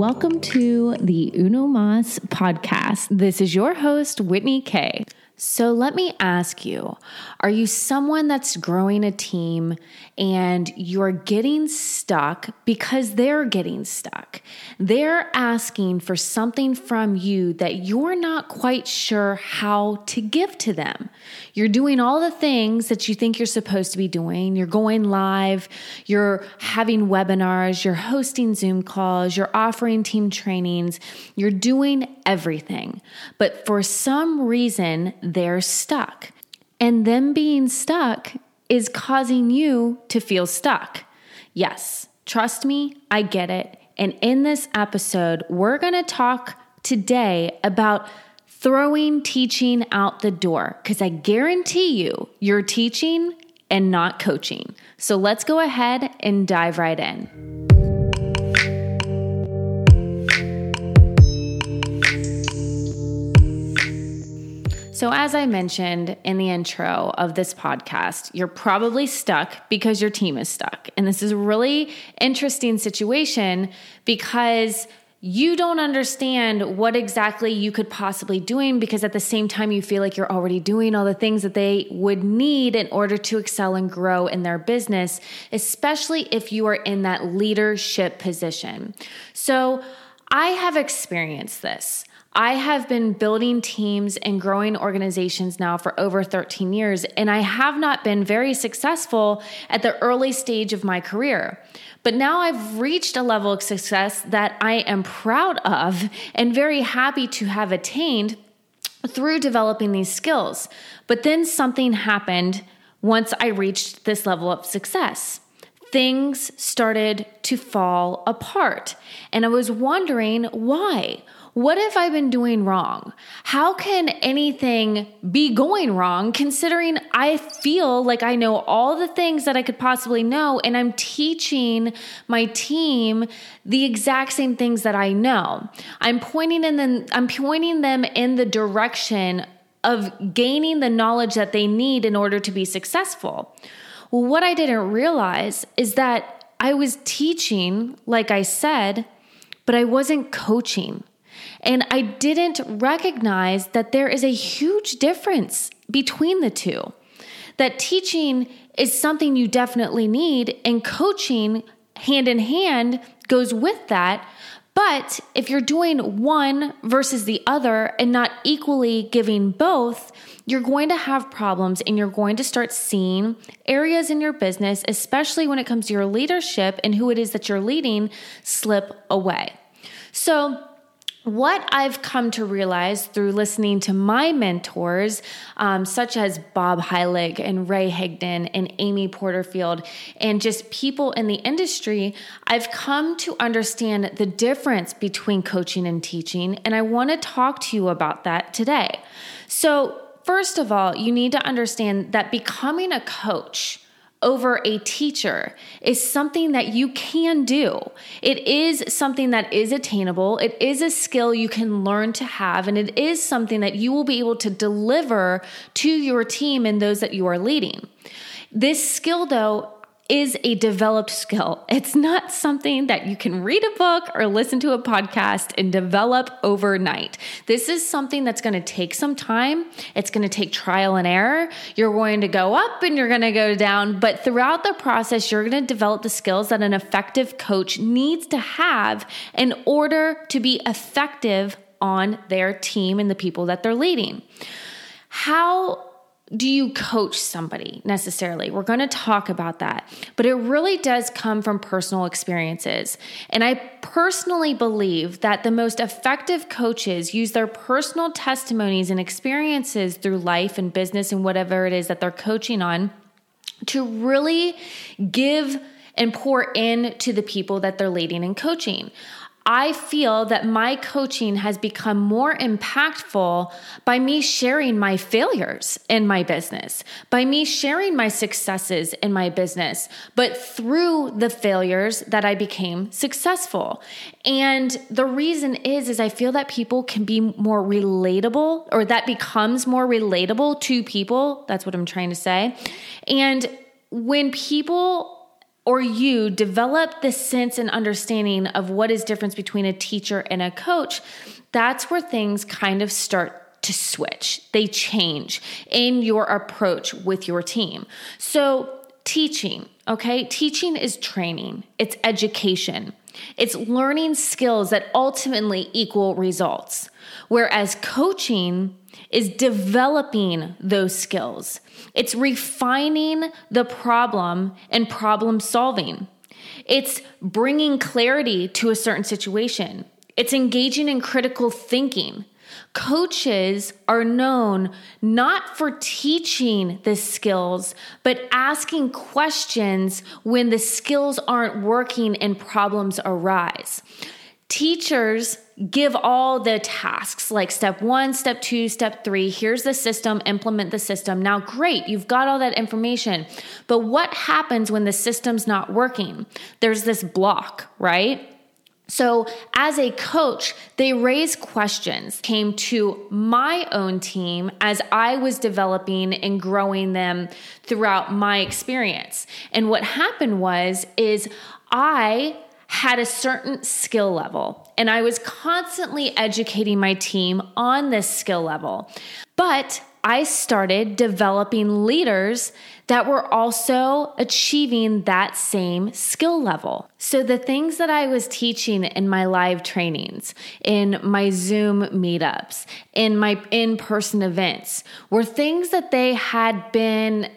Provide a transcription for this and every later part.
Welcome to the Uno Mas podcast. This is your host, Whitney Kay. So let me ask you are you someone that's growing a team and you're getting stuck because they're getting stuck? They're asking for something from you that you're not quite sure how to give to them. You're doing all the things that you think you're supposed to be doing. You're going live, you're having webinars, you're hosting Zoom calls, you're offering team trainings, you're doing everything. But for some reason, they're stuck. And them being stuck is causing you to feel stuck. Yes, trust me, I get it. And in this episode, we're to talk today about throwing teaching out the door because I guarantee you, you're teaching and not coaching. So let's go ahead and dive right in. So, as I mentioned in the intro of this podcast, you're probably stuck because your team is stuck. And this is a really interesting situation because you don't understand what exactly you could possibly doing because at the same time you feel like you're already doing all the things that they would need in order to excel and grow in their business especially if you are in that leadership position so i have experienced this I have been building teams and growing organizations now for over 13 years, and I have not been very successful at the early stage of my career. But now I've reached a level of success that I am proud of and very happy to have attained through developing these skills. But then something happened once I reached this level of success. Things started to fall apart, and I was wondering why. What have I been doing wrong? How can anything be going wrong considering I feel like I know all the things that I could possibly know and I'm teaching my team the exact same things that I know. I'm pointing in them I'm pointing them in the direction of gaining the knowledge that they need in order to be successful. Well, what I didn't realize is that I was teaching, like I said, but I wasn't coaching. And I didn't recognize that there is a huge difference between the two. That teaching is something you definitely need, and coaching hand in hand goes with that. But if you're doing one versus the other and not equally giving both, you're going to have problems and you're going to start seeing areas in your business, especially when it comes to your leadership and who it is that you're leading, slip away. So, what I've come to realize through listening to my mentors, um, such as Bob Heilig and Ray Higdon and Amy Porterfield, and just people in the industry, I've come to understand the difference between coaching and teaching. And I want to talk to you about that today. So, first of all, you need to understand that becoming a coach, over a teacher is something that you can do. It is something that is attainable. It is a skill you can learn to have, and it is something that you will be able to deliver to your team and those that you are leading. This skill, though, is a developed skill. It's not something that you can read a book or listen to a podcast and develop overnight. This is something that's going to take some time. It's going to take trial and error. You're going to go up and you're going to go down, but throughout the process, you're going to develop the skills that an effective coach needs to have in order to be effective on their team and the people that they're leading. How do you coach somebody necessarily? We're going to talk about that. But it really does come from personal experiences. And I personally believe that the most effective coaches use their personal testimonies and experiences through life and business and whatever it is that they're coaching on to really give and pour in to the people that they're leading and coaching. I feel that my coaching has become more impactful by me sharing my failures in my business, by me sharing my successes in my business, but through the failures that I became successful. And the reason is is I feel that people can be more relatable or that becomes more relatable to people. That's what I'm trying to say. And when people or you develop the sense and understanding of what is difference between a teacher and a coach, that's where things kind of start to switch. They change in your approach with your team. So, teaching, okay? Teaching is training, it's education. It's learning skills that ultimately equal results. Whereas coaching is developing those skills. It's refining the problem and problem solving. It's bringing clarity to a certain situation. It's engaging in critical thinking. Coaches are known not for teaching the skills, but asking questions when the skills aren't working and problems arise. Teachers give all the tasks like step one, step two, step three. Here's the system, implement the system. Now, great, you've got all that information. But what happens when the system's not working? There's this block, right? So, as a coach, they raised questions, came to my own team as I was developing and growing them throughout my experience. And what happened was is I had a certain skill level and I was constantly educating my team on this skill level. But I started developing leaders that were also achieving that same skill level. So, the things that I was teaching in my live trainings, in my Zoom meetups, in my in person events were things that they had been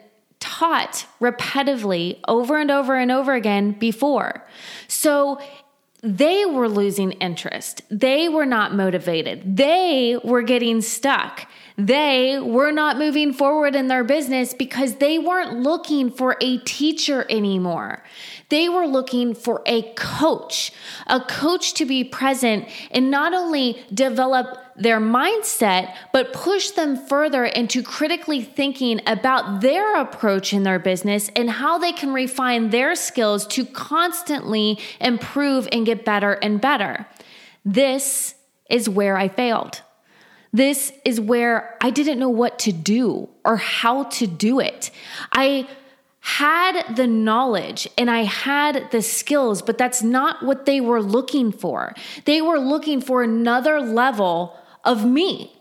taught repetitively over and over and over again before. So, they were losing interest. They were not motivated. They were getting stuck they were not moving forward in their business because they weren't looking for a teacher anymore. They were looking for a coach, a coach to be present and not only develop their mindset, but push them further into critically thinking about their approach in their business and how they can refine their skills to constantly improve and get better and better. This is where I failed. This is where I didn't know what to do or how to do it. I had the knowledge and I had the skills, but that's not what they were looking for. They were looking for another level of me.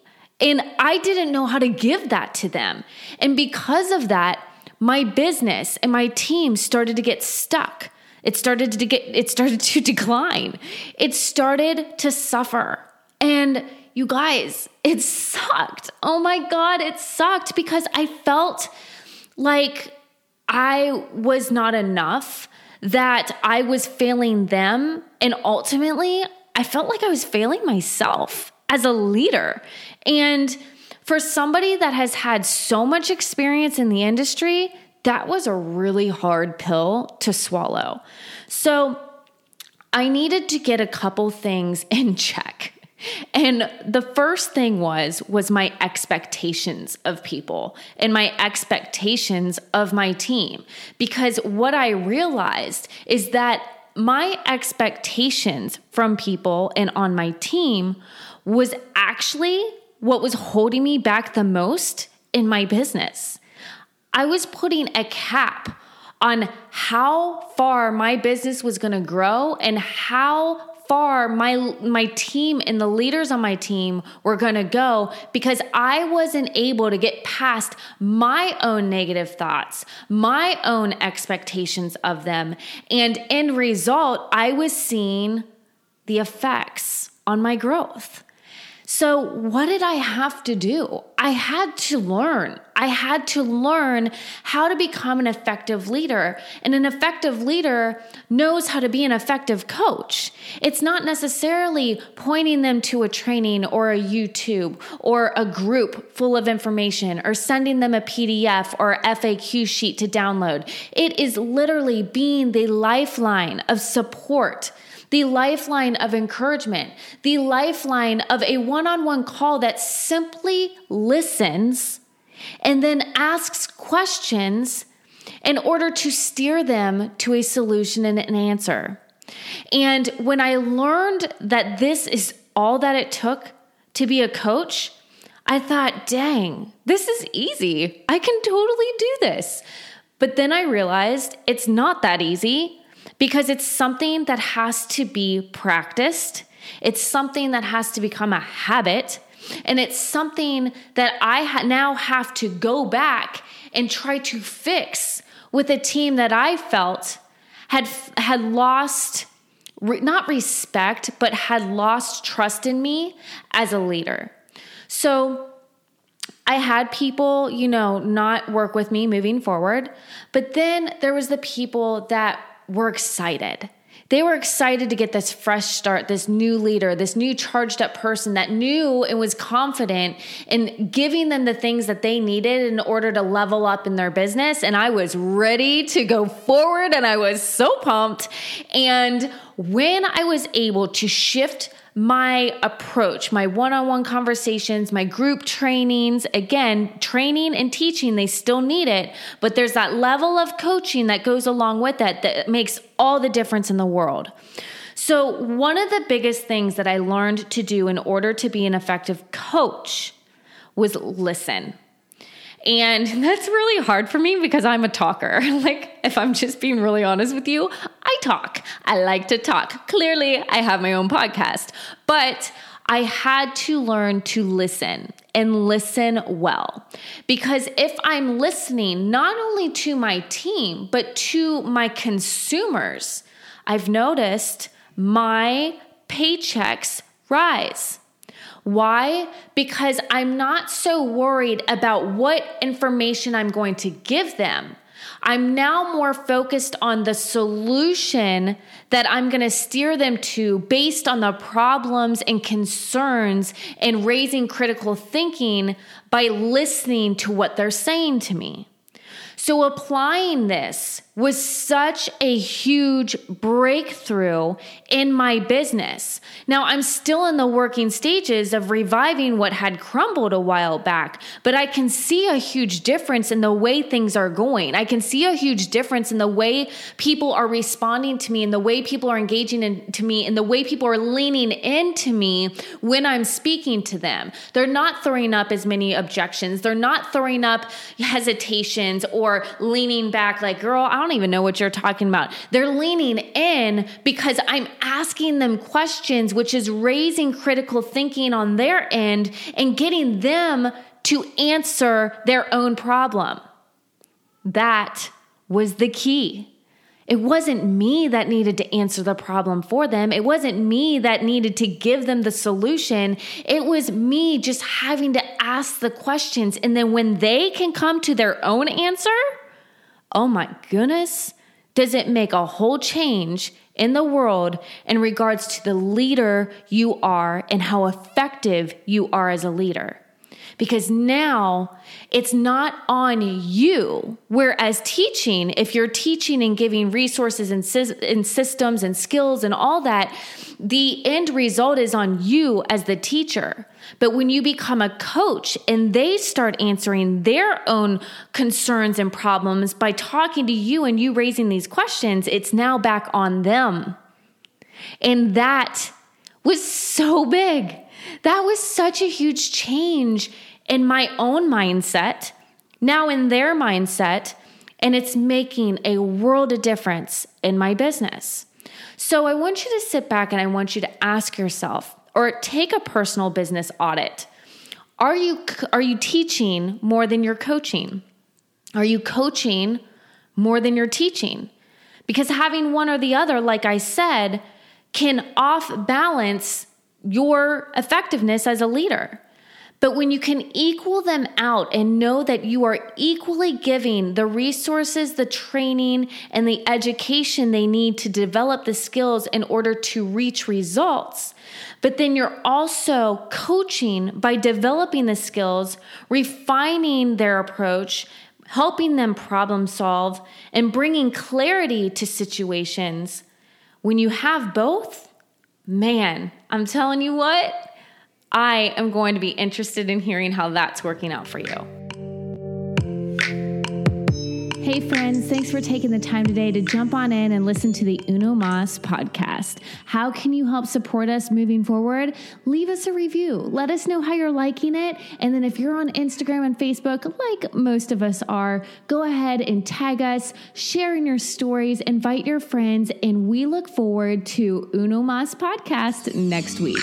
And I didn't know how to give that to them. And because of that, my business and my team started to get stuck. It started to get it started to decline. It started to suffer. And you guys, it sucked. Oh my God, it sucked because I felt like I was not enough, that I was failing them. And ultimately, I felt like I was failing myself as a leader. And for somebody that has had so much experience in the industry, that was a really hard pill to swallow. So I needed to get a couple things in check. And the first thing was was my expectations of people and my expectations of my team because what I realized is that my expectations from people and on my team was actually what was holding me back the most in my business. I was putting a cap on how far my business was going to grow and how far my my team and the leaders on my team were going to go because I wasn't able to get past my own negative thoughts, my own expectations of them, and in result I was seeing the effects on my growth. So, what did I have to do? I had to learn. I had to learn how to become an effective leader. And an effective leader knows how to be an effective coach. It's not necessarily pointing them to a training or a YouTube or a group full of information or sending them a PDF or FAQ sheet to download. It is literally being the lifeline of support the lifeline of encouragement, the lifeline of a one on one call that simply listens and then asks questions in order to steer them to a solution and an answer. And when I learned that this is all that it took to be a coach, I thought, dang, this is easy. I can totally do this. But then I realized it's not that easy because it's something that has to be practiced. It's something that has to become a habit. And it's something that I ha- now have to go back and try to fix with a team that I felt had had lost re- not respect but had lost trust in me as a leader. So I had people, you know, not work with me moving forward, but then there was the people that were excited they were excited to get this fresh start, this new leader, this new charged up person that knew and was confident in giving them the things that they needed in order to level up in their business. And I was ready to go forward and I was so pumped. And when I was able to shift my approach, my one on one conversations, my group trainings. Again, training and teaching, they still need it, but there's that level of coaching that goes along with that that makes all the difference in the world. So, one of the biggest things that I learned to do in order to be an effective coach was listen. And that's really hard for me because I'm a talker. like, if I'm just being really honest with you, I talk. I like to talk. Clearly, I have my own podcast, but I had to learn to listen and listen well. Because if I'm listening not only to my team, but to my consumers, I've noticed my paychecks rise. Why? Because I'm not so worried about what information I'm going to give them. I'm now more focused on the solution that I'm going to steer them to based on the problems and concerns and raising critical thinking by listening to what they're saying to me. So, applying this was such a huge breakthrough in my business. Now, I'm still in the working stages of reviving what had crumbled a while back, but I can see a huge difference in the way things are going. I can see a huge difference in the way people are responding to me, and the way people are engaging into me, and the way people are leaning into me when I'm speaking to them. They're not throwing up as many objections, they're not throwing up hesitations or or leaning back, like, girl, I don't even know what you're talking about. They're leaning in because I'm asking them questions, which is raising critical thinking on their end and getting them to answer their own problem. That was the key. It wasn't me that needed to answer the problem for them. It wasn't me that needed to give them the solution. It was me just having to ask the questions. And then when they can come to their own answer, oh my goodness, does it make a whole change in the world in regards to the leader you are and how effective you are as a leader? Because now it's not on you. Whereas teaching, if you're teaching and giving resources and, and systems and skills and all that, the end result is on you as the teacher. But when you become a coach and they start answering their own concerns and problems by talking to you and you raising these questions, it's now back on them. And that was so big. That was such a huge change in my own mindset, now in their mindset, and it's making a world of difference in my business. So I want you to sit back and I want you to ask yourself or take a personal business audit. Are you are you teaching more than you're coaching? Are you coaching more than you're teaching? Because having one or the other, like I said, can off balance your effectiveness as a leader. But when you can equal them out and know that you are equally giving the resources, the training, and the education they need to develop the skills in order to reach results, but then you're also coaching by developing the skills, refining their approach, helping them problem solve, and bringing clarity to situations. When you have both, man, I'm telling you what, I am going to be interested in hearing how that's working out for you. Hey, friends, thanks for taking the time today to jump on in and listen to the Uno Mas podcast. How can you help support us moving forward? Leave us a review. Let us know how you're liking it. And then if you're on Instagram and Facebook, like most of us are, go ahead and tag us, share in your stories, invite your friends, and we look forward to Uno Mas podcast next week.